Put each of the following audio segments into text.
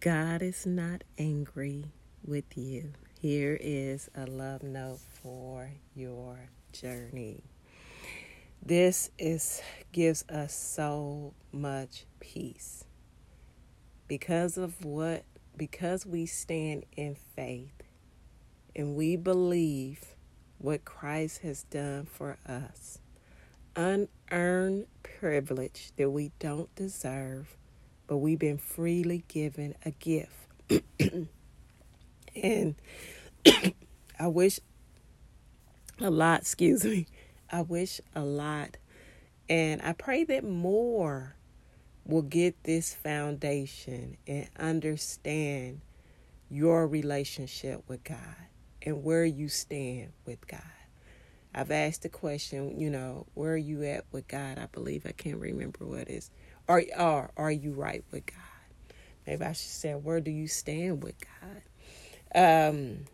God is not angry with you. Here is a love note for your journey. This is gives us so much peace. Because of what because we stand in faith and we believe what Christ has done for us. Unearned privilege that we don't deserve but we've been freely given a gift. and I wish a lot, excuse me, I wish a lot. And I pray that more will get this foundation and understand your relationship with God and where you stand with God. I've asked the question, you know, where are you at with God? I believe I can't remember what is are, are, are you right with God? Maybe I should say, where do you stand with God? Um,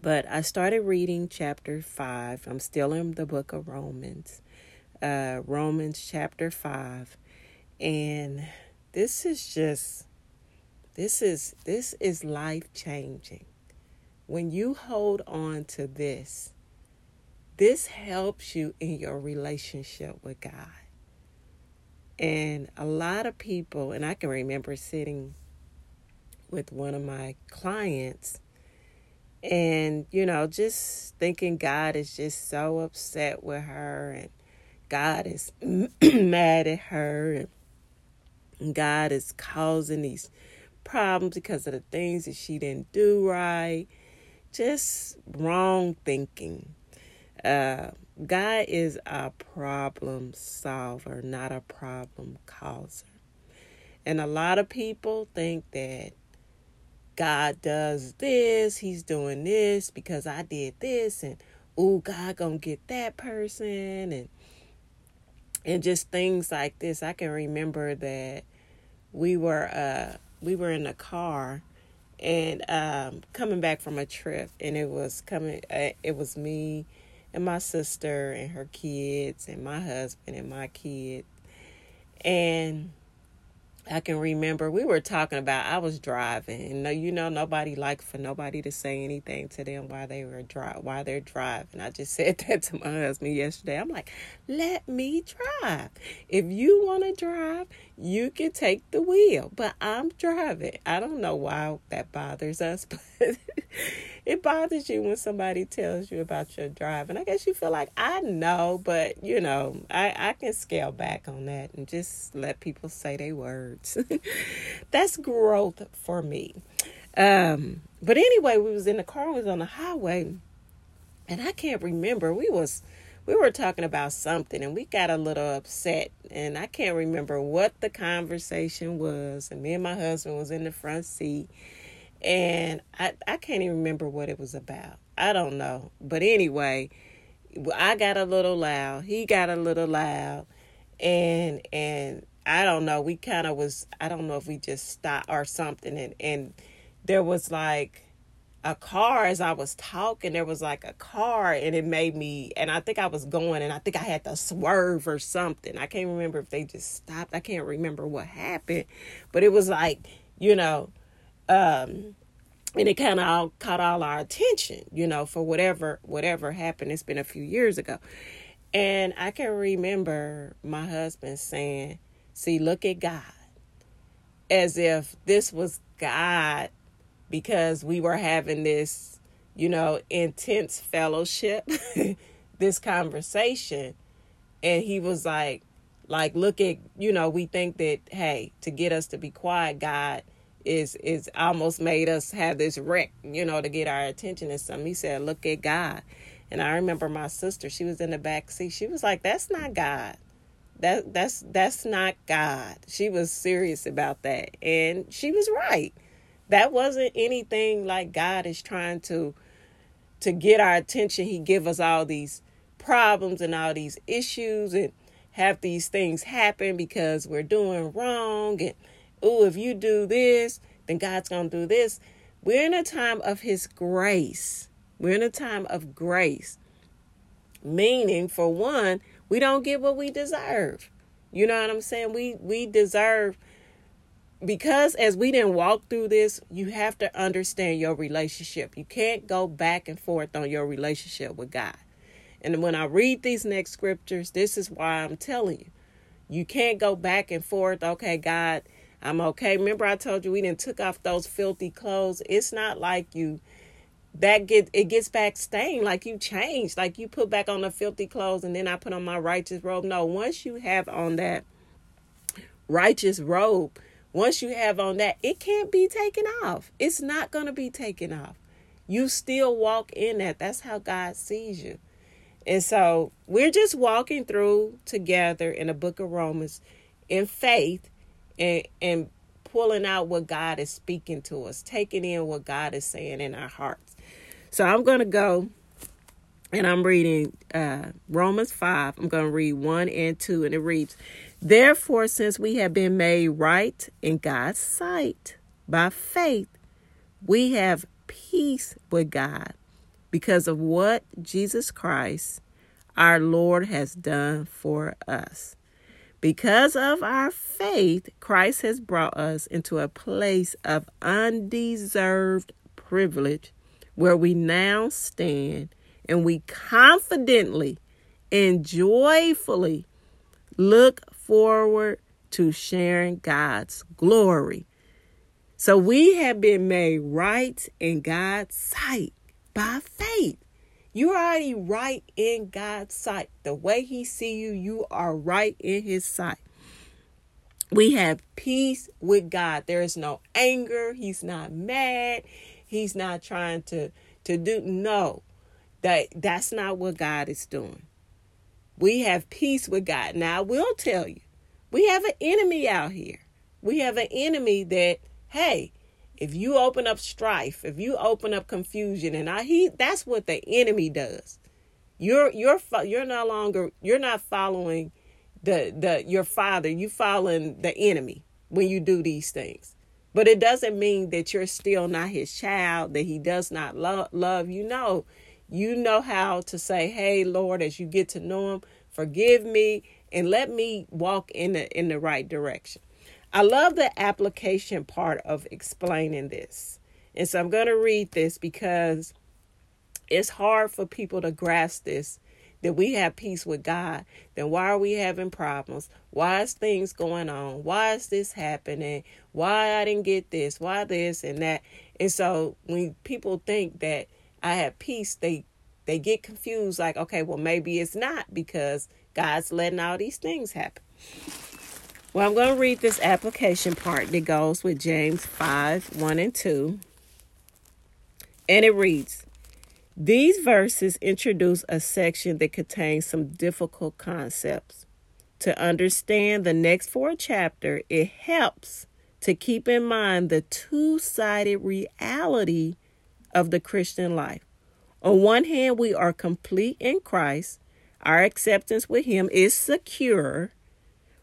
but I started reading chapter 5. I'm still in the book of Romans, uh, Romans chapter 5. And this is just, this is, this is life changing. When you hold on to this, this helps you in your relationship with God. And a lot of people, and I can remember sitting with one of my clients and, you know, just thinking God is just so upset with her and God is mad at her and God is causing these problems because of the things that she didn't do right. Just wrong thinking. Uh, God is a problem solver, not a problem causer. And a lot of people think that God does this, he's doing this because I did this and oh God gonna get that person and and just things like this. I can remember that we were uh we were in a car and um coming back from a trip and it was coming uh, it was me and my sister and her kids and my husband and my kid. And I can remember we were talking about I was driving and no you know nobody liked for nobody to say anything to them while they were drive while they're driving. I just said that to my husband yesterday. I'm like, "Let me drive. If you want to drive, you can take the wheel, but I'm driving." I don't know why that bothers us, but it bothers you when somebody tells you about your drive. And I guess you feel like I know, but you know, I I can scale back on that and just let people say their words. That's growth for me. Um, but anyway, we was in the car, we was on the highway, and I can't remember. We was we were talking about something and we got a little upset and I can't remember what the conversation was and me and my husband was in the front seat and I I can't even remember what it was about. I don't know. But anyway, I got a little loud. He got a little loud. And and I don't know. We kind of was I don't know if we just stopped or something and and there was like a car as I was talking. There was like a car, and it made me. And I think I was going, and I think I had to swerve or something. I can't remember if they just stopped. I can't remember what happened, but it was like you know, um, and it kind of all caught all our attention, you know, for whatever whatever happened. It's been a few years ago, and I can remember my husband saying, "See, look at God," as if this was God, because we were having this, you know, intense fellowship, this conversation, and he was like, like, look at, you know, we think that hey, to get us to be quiet, God is is almost made us have this wreck, you know, to get our attention and something. He said, Look at God. And I remember my sister, she was in the back seat. She was like, That's not God. That that's that's not God. She was serious about that. And she was right. That wasn't anything like God is trying to to get our attention. He give us all these problems and all these issues and have these things happen because we're doing wrong and oh, if you do this, then God's going to do this. We're in a time of His grace. We're in a time of grace. Meaning, for one, we don't get what we deserve. You know what I'm saying? We we deserve because as we didn't walk through this, you have to understand your relationship. You can't go back and forth on your relationship with God. And when I read these next scriptures, this is why I'm telling you. You can't go back and forth, okay, God, I'm okay. Remember I told you we didn't took off those filthy clothes. It's not like you that get it gets back stained. Like you changed. Like you put back on the filthy clothes and then i put on my righteous robe. No once you have on that righteous robe once you have on that it can't be taken off. It's not going to be taken off. You still walk in that. That's how god sees you. And so we're just walking through together in the book of romans in faith and and pulling out what god is speaking to us taking in what god is saying in our hearts so I'm going to go and I'm reading uh, Romans 5. I'm going to read 1 and 2, and it reads Therefore, since we have been made right in God's sight by faith, we have peace with God because of what Jesus Christ, our Lord, has done for us. Because of our faith, Christ has brought us into a place of undeserved privilege where we now stand and we confidently and joyfully look forward to sharing God's glory. So we have been made right in God's sight by faith. You're already right in God's sight. The way he see you, you are right in his sight. We have peace with God. There is no anger. He's not mad. He's not trying to to do no. That that's not what God is doing. We have peace with God. Now I will tell you, we have an enemy out here. We have an enemy that hey, if you open up strife, if you open up confusion and I he that's what the enemy does. You're you're you're no longer you're not following the the your father, you following the enemy when you do these things. But it doesn't mean that you're still not his child, that he does not love love you. No, you know how to say, "Hey, Lord," as you get to know him, forgive me and let me walk in the in the right direction. I love the application part of explaining this. And so I'm going to read this because it's hard for people to grasp this that we have peace with God, then why are we having problems? Why is things going on? Why is this happening? Why I didn't get this? Why this and that? And so when people think that I have peace, they they get confused like, okay, well maybe it's not because God's letting all these things happen. Well, I'm going to read this application part that goes with James 5 1 and 2. And it reads these verses introduce a section that contains some difficult concepts. To understand the next four chapter, it helps to keep in mind the two-sided reality of the Christian life. On one hand, we are complete in Christ. Our acceptance with him is secure.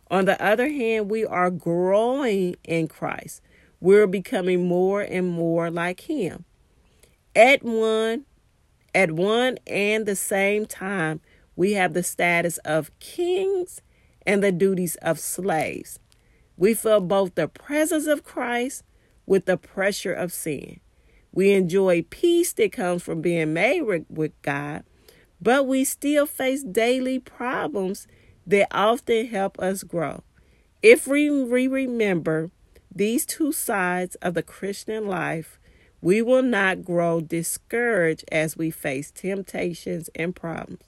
On the other hand, we are growing in Christ. We're becoming more and more like him. At one at one and the same time, we have the status of kings and the duties of slaves. We feel both the presence of Christ with the pressure of sin. We enjoy peace that comes from being made with God, but we still face daily problems that often help us grow. If we remember these two sides of the Christian life, we will not grow discouraged as we face temptations and problems.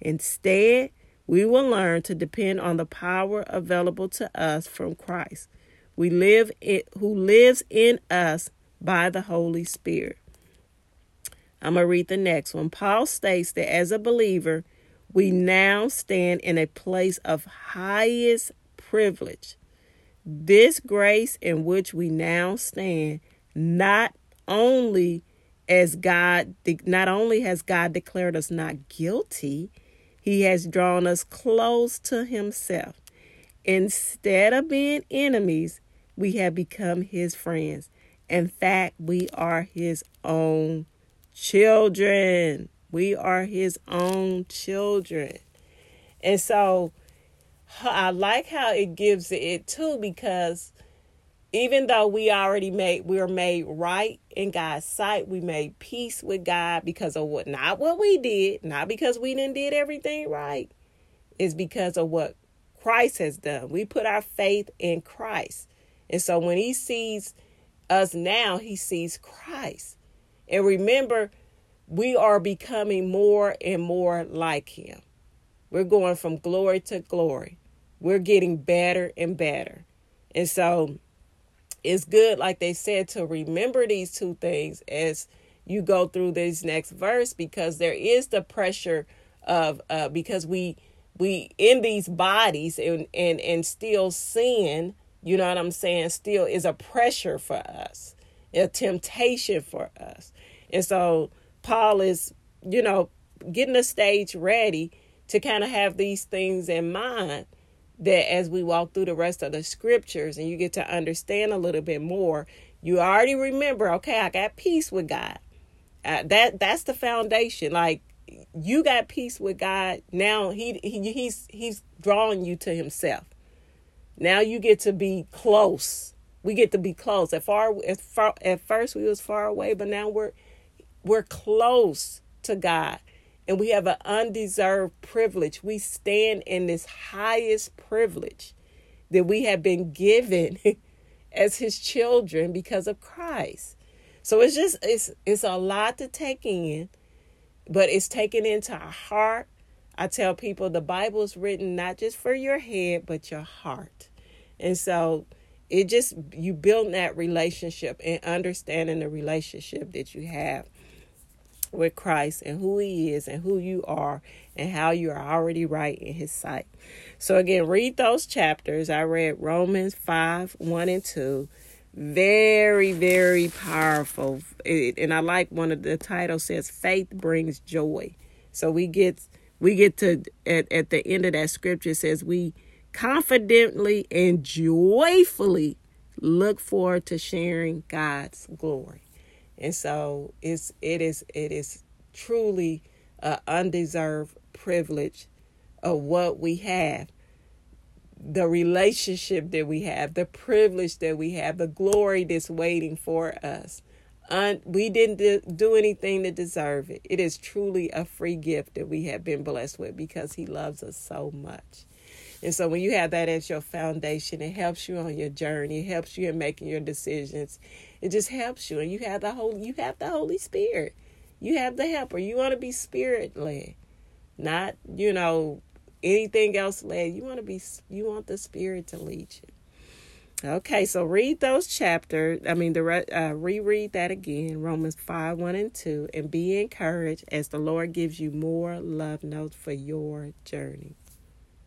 Instead, we will learn to depend on the power available to us from Christ. We live it who lives in us by the Holy Spirit. I'm going to read the next one. Paul states that as a believer, we now stand in a place of highest privilege. This grace in which we now stand not only as God, not only has God declared us not guilty, He has drawn us close to Himself. Instead of being enemies, we have become His friends. In fact, we are His own children. We are His own children. And so I like how it gives it too because even though we already made we are made right in God's sight, we made peace with God because of what not what we did, not because we didn't did everything right. Is because of what Christ has done. We put our faith in Christ. And so when he sees us now, he sees Christ. And remember, we are becoming more and more like him. We're going from glory to glory. We're getting better and better. And so it's good, like they said, to remember these two things as you go through this next verse because there is the pressure of uh because we we in these bodies and and and still sin you know what i'm saying still is a pressure for us a temptation for us and so paul is you know getting the stage ready to kind of have these things in mind that as we walk through the rest of the scriptures and you get to understand a little bit more, you already remember, okay, I got peace with God. Uh, that that's the foundation. Like you got peace with God. Now he, he he's he's drawing you to himself. Now you get to be close. We get to be close. At far at far at first we was far away, but now we're we're close to God and we have an undeserved privilege. We stand in this highest privilege that we have been given as his children because of Christ. So it's just it's it's a lot to take in, but it's taken into our heart. I tell people the Bible is written not just for your head, but your heart. And so it just you build that relationship and understanding the relationship that you have with Christ and who He is and who you are and how you are already right in His sight. So, again, read those chapters. I read Romans 5 1 and 2. Very, very powerful. and I like one of the titles says, Faith brings joy. So, we get. We get to at, at the end of that scripture says we confidently and joyfully look forward to sharing God's glory. And so it's it is it is truly an undeserved privilege of what we have the relationship that we have, the privilege that we have, the glory that's waiting for us. Un- we didn't do anything to deserve it. It is truly a free gift that we have been blessed with because He loves us so much. And so when you have that as your foundation, it helps you on your journey. It helps you in making your decisions. It just helps you, and you have the Holy. You have the Holy Spirit. You have the Helper. You want to be Spirit led, not you know anything else led. You want to be. You want the Spirit to lead you. Okay, so read those chapters. I mean, the uh, reread that again, Romans five one and two, and be encouraged as the Lord gives you more love notes for your journey.